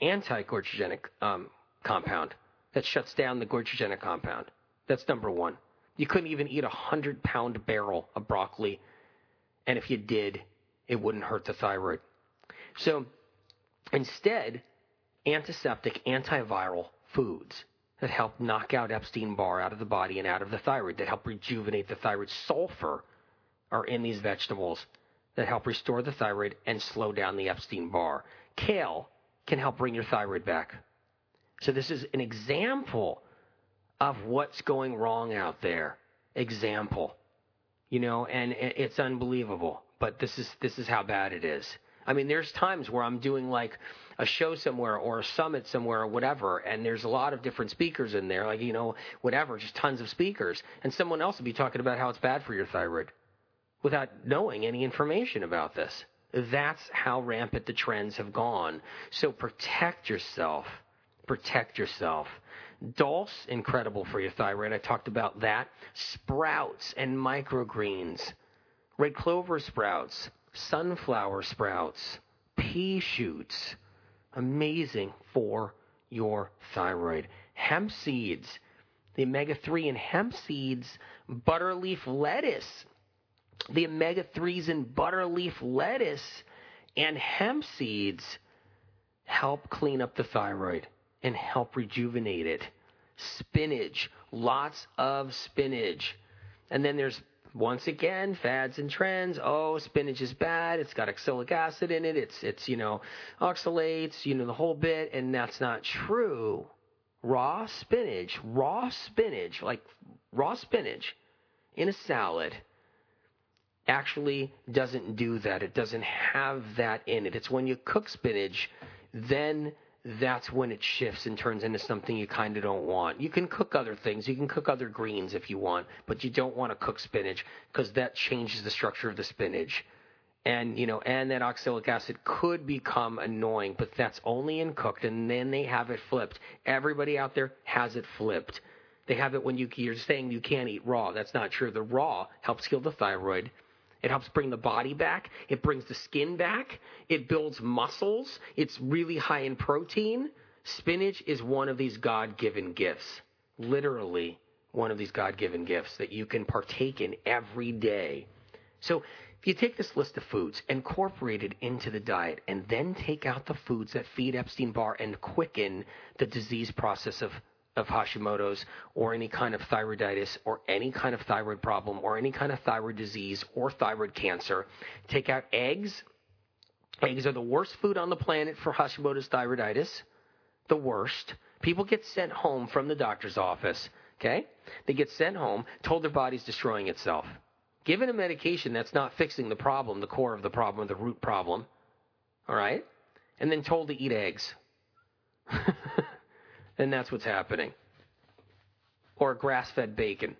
anti-goitrogenic um, compound that shuts down the goitrogenic compound. That's number one. You couldn't even eat a hundred pound barrel of broccoli, and if you did, it wouldn't hurt the thyroid. So instead, antiseptic, antiviral foods that help knock out Epstein Barr out of the body and out of the thyroid, that help rejuvenate the thyroid. Sulfur are in these vegetables that help restore the thyroid and slow down the Epstein Barr. Kale can help bring your thyroid back. So this is an example of what's going wrong out there. Example. You know, and it's unbelievable, but this is this is how bad it is. I mean, there's times where I'm doing like a show somewhere or a summit somewhere or whatever, and there's a lot of different speakers in there, like, you know, whatever, just tons of speakers, and someone else will be talking about how it's bad for your thyroid without knowing any information about this. That's how rampant the trends have gone. So protect yourself. Protect yourself. Dulse, incredible for your thyroid. I talked about that. Sprouts and microgreens. Red clover sprouts. Sunflower sprouts. Pea shoots amazing for your thyroid. Hemp seeds, the omega 3 in hemp seeds, butterleaf lettuce, the omega 3s in butterleaf lettuce and hemp seeds help clean up the thyroid and help rejuvenate it. Spinach, lots of spinach. And then there's once again, fads and trends. Oh, spinach is bad. It's got oxalic acid in it. It's it's you know oxalates, you know the whole bit, and that's not true. Raw spinach, raw spinach, like raw spinach in a salad actually doesn't do that. It doesn't have that in it. It's when you cook spinach, then that's when it shifts and turns into something you kind of don't want. You can cook other things. You can cook other greens if you want, but you don't want to cook spinach because that changes the structure of the spinach. And, you know, and that oxalic acid could become annoying, but that's only in cooked and then they have it flipped. Everybody out there has it flipped. They have it when you, you're saying you can't eat raw. That's not true. The raw helps kill the thyroid it helps bring the body back. It brings the skin back. It builds muscles. It's really high in protein. Spinach is one of these God given gifts. Literally, one of these God given gifts that you can partake in every day. So, if you take this list of foods, incorporate it into the diet, and then take out the foods that feed Epstein Barr and quicken the disease process of of Hashimoto's or any kind of thyroiditis or any kind of thyroid problem or any kind of thyroid disease or thyroid cancer. Take out eggs. Eggs are the worst food on the planet for Hashimoto's thyroiditis. The worst. People get sent home from the doctor's office. Okay? They get sent home, told their body's destroying itself. Given a medication that's not fixing the problem, the core of the problem, the root problem. All right? And then told to eat eggs. *laughs* then that's what's happening. Or grass fed bacon.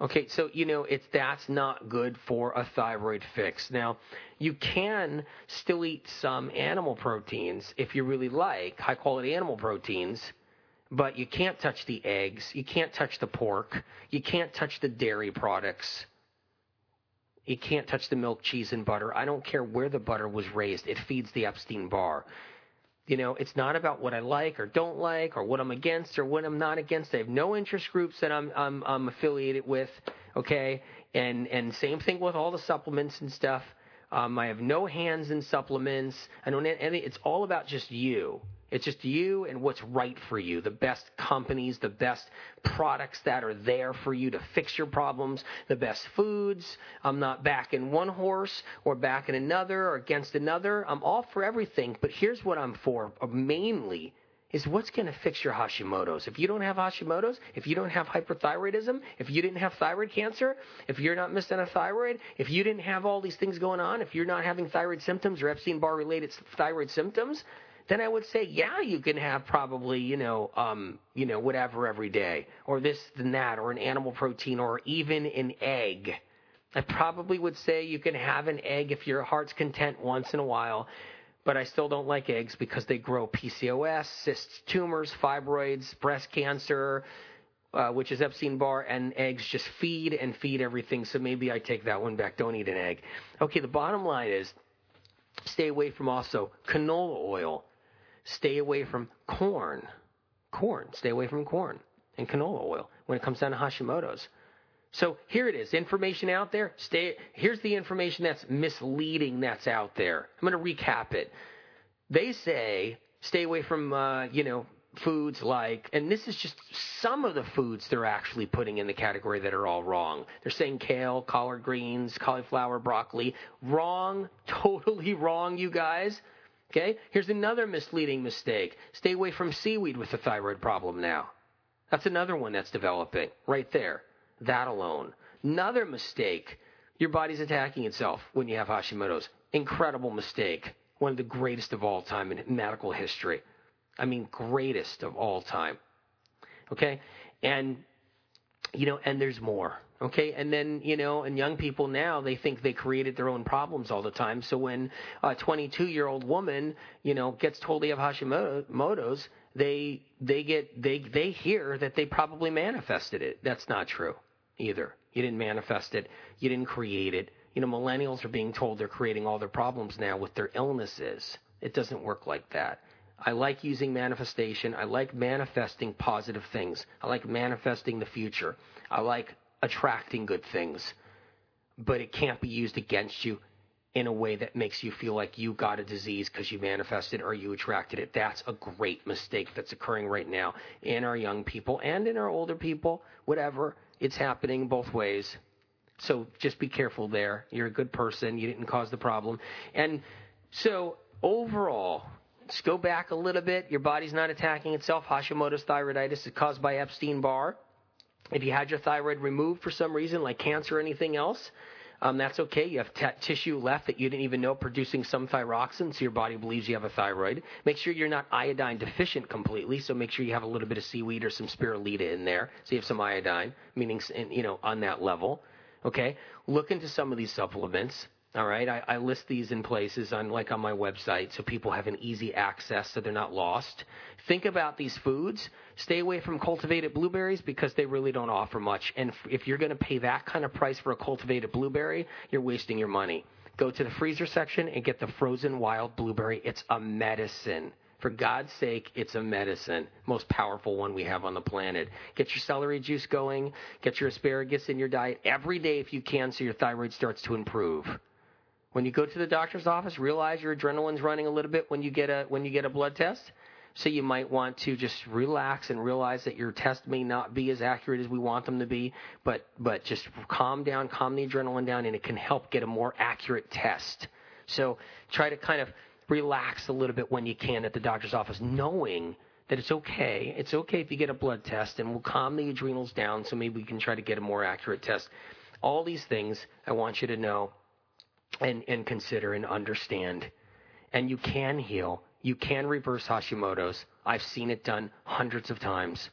Okay, so you know it's that's not good for a thyroid fix. Now, you can still eat some animal proteins if you really like high quality animal proteins, but you can't touch the eggs, you can't touch the pork, you can't touch the dairy products. You can't touch the milk, cheese, and butter. I don't care where the butter was raised. It feeds the Epstein Barr. You know, it's not about what I like or don't like or what I'm against or what I'm not against. I have no interest groups that I'm I'm, I'm affiliated with. Okay, and and same thing with all the supplements and stuff. Um, I have no hands in supplements. I don't. Any, it's all about just you. It's just you and what's right for you. The best companies, the best products that are there for you to fix your problems, the best foods. I'm not backing one horse or backing another or against another. I'm all for everything, but here's what I'm for uh, mainly is what's going to fix your Hashimoto's. If you don't have Hashimoto's, if you don't have hyperthyroidism, if you didn't have thyroid cancer, if you're not missing a thyroid, if you didn't have all these things going on, if you're not having thyroid symptoms or Epstein Barr related thyroid symptoms, then I would say, yeah, you can have probably, you know, um, you know, whatever every day, or this and that, or an animal protein, or even an egg. I probably would say you can have an egg if your heart's content once in a while, but I still don't like eggs because they grow PCOS, cysts, tumors, fibroids, breast cancer, uh, which is Epstein Barr, and eggs just feed and feed everything. So maybe I take that one back. Don't eat an egg. Okay, the bottom line is stay away from also canola oil. Stay away from corn. Corn. Stay away from corn and canola oil when it comes down to Hashimoto's. So here it is, information out there. Stay. Here's the information that's misleading that's out there. I'm going to recap it. They say stay away from uh, you know foods like, and this is just some of the foods they're actually putting in the category that are all wrong. They're saying kale, collard greens, cauliflower, broccoli. Wrong, *laughs* totally wrong, you guys. Okay? Here's another misleading mistake. Stay away from seaweed with a thyroid problem now. That's another one that's developing right there. That alone. Another mistake. Your body's attacking itself when you have Hashimoto's. Incredible mistake. One of the greatest of all time in medical history. I mean, greatest of all time. Okay? And, you know, and there's more. Okay, and then you know, and young people now they think they created their own problems all the time. So when a 22 year old woman, you know, gets told they have Hashimoto's, they they get they they hear that they probably manifested it. That's not true either. You didn't manifest it. You didn't create it. You know, millennials are being told they're creating all their problems now with their illnesses. It doesn't work like that. I like using manifestation. I like manifesting positive things. I like manifesting the future. I like attracting good things. But it can't be used against you in a way that makes you feel like you got a disease because you manifested or you attracted it. That's a great mistake that's occurring right now in our young people and in our older people, whatever. It's happening both ways. So just be careful there. You're a good person. You didn't cause the problem. And so overall, let's go back a little bit. Your body's not attacking itself. Hashimoto's thyroiditis is caused by Epstein Barr. If you had your thyroid removed for some reason, like cancer or anything else, um, that's okay. You have t- tissue left that you didn't even know producing some thyroxin, so your body believes you have a thyroid. Make sure you're not iodine deficient completely, so make sure you have a little bit of seaweed or some spirulina in there, so you have some iodine, meaning you know on that level. Okay, look into some of these supplements. All right, I, I list these in places on like on my website so people have an easy access so they're not lost. Think about these foods. Stay away from cultivated blueberries because they really don't offer much. And if you're going to pay that kind of price for a cultivated blueberry, you're wasting your money. Go to the freezer section and get the frozen wild blueberry. It's a medicine. For God's sake, it's a medicine. Most powerful one we have on the planet. Get your celery juice going. Get your asparagus in your diet every day if you can so your thyroid starts to improve. When you go to the doctor's office, realize your adrenaline's running a little bit when you get a when you get a blood test. So you might want to just relax and realize that your test may not be as accurate as we want them to be, but but just calm down, calm the adrenaline down, and it can help get a more accurate test. So try to kind of relax a little bit when you can at the doctor's office, knowing that it's okay. It's okay if you get a blood test, and we'll calm the adrenals down, so maybe we can try to get a more accurate test. All these things I want you to know and, and consider and understand. And you can heal. You can reverse Hashimoto's. I've seen it done hundreds of times.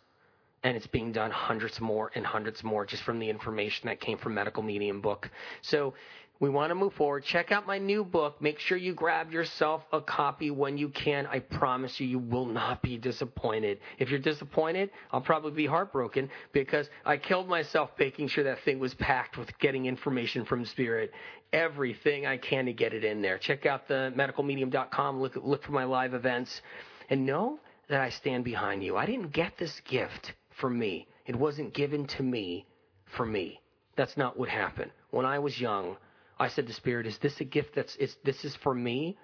And it's being done hundreds more and hundreds more just from the information that came from Medical Medium book. So we want to move forward. Check out my new book. Make sure you grab yourself a copy when you can. I promise you, you will not be disappointed. If you're disappointed, I'll probably be heartbroken because I killed myself making sure that thing was packed with getting information from Spirit. Everything I can to get it in there. Check out the medicalmedium.com. Look, look for my live events and know that I stand behind you. I didn't get this gift for me. It wasn't given to me for me. That's not what happened. When I was young, I said to Spirit, "Is this a gift that's is this is for me?"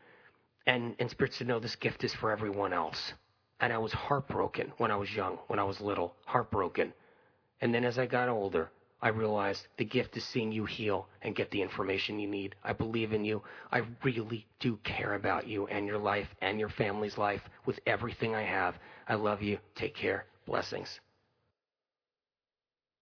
And and Spirit said, "No, this gift is for everyone else." And I was heartbroken when I was young, when I was little, heartbroken. And then as I got older, I realized the gift is seeing you heal and get the information you need. I believe in you. I really do care about you and your life and your family's life with everything I have. I love you. Take care. Blessings.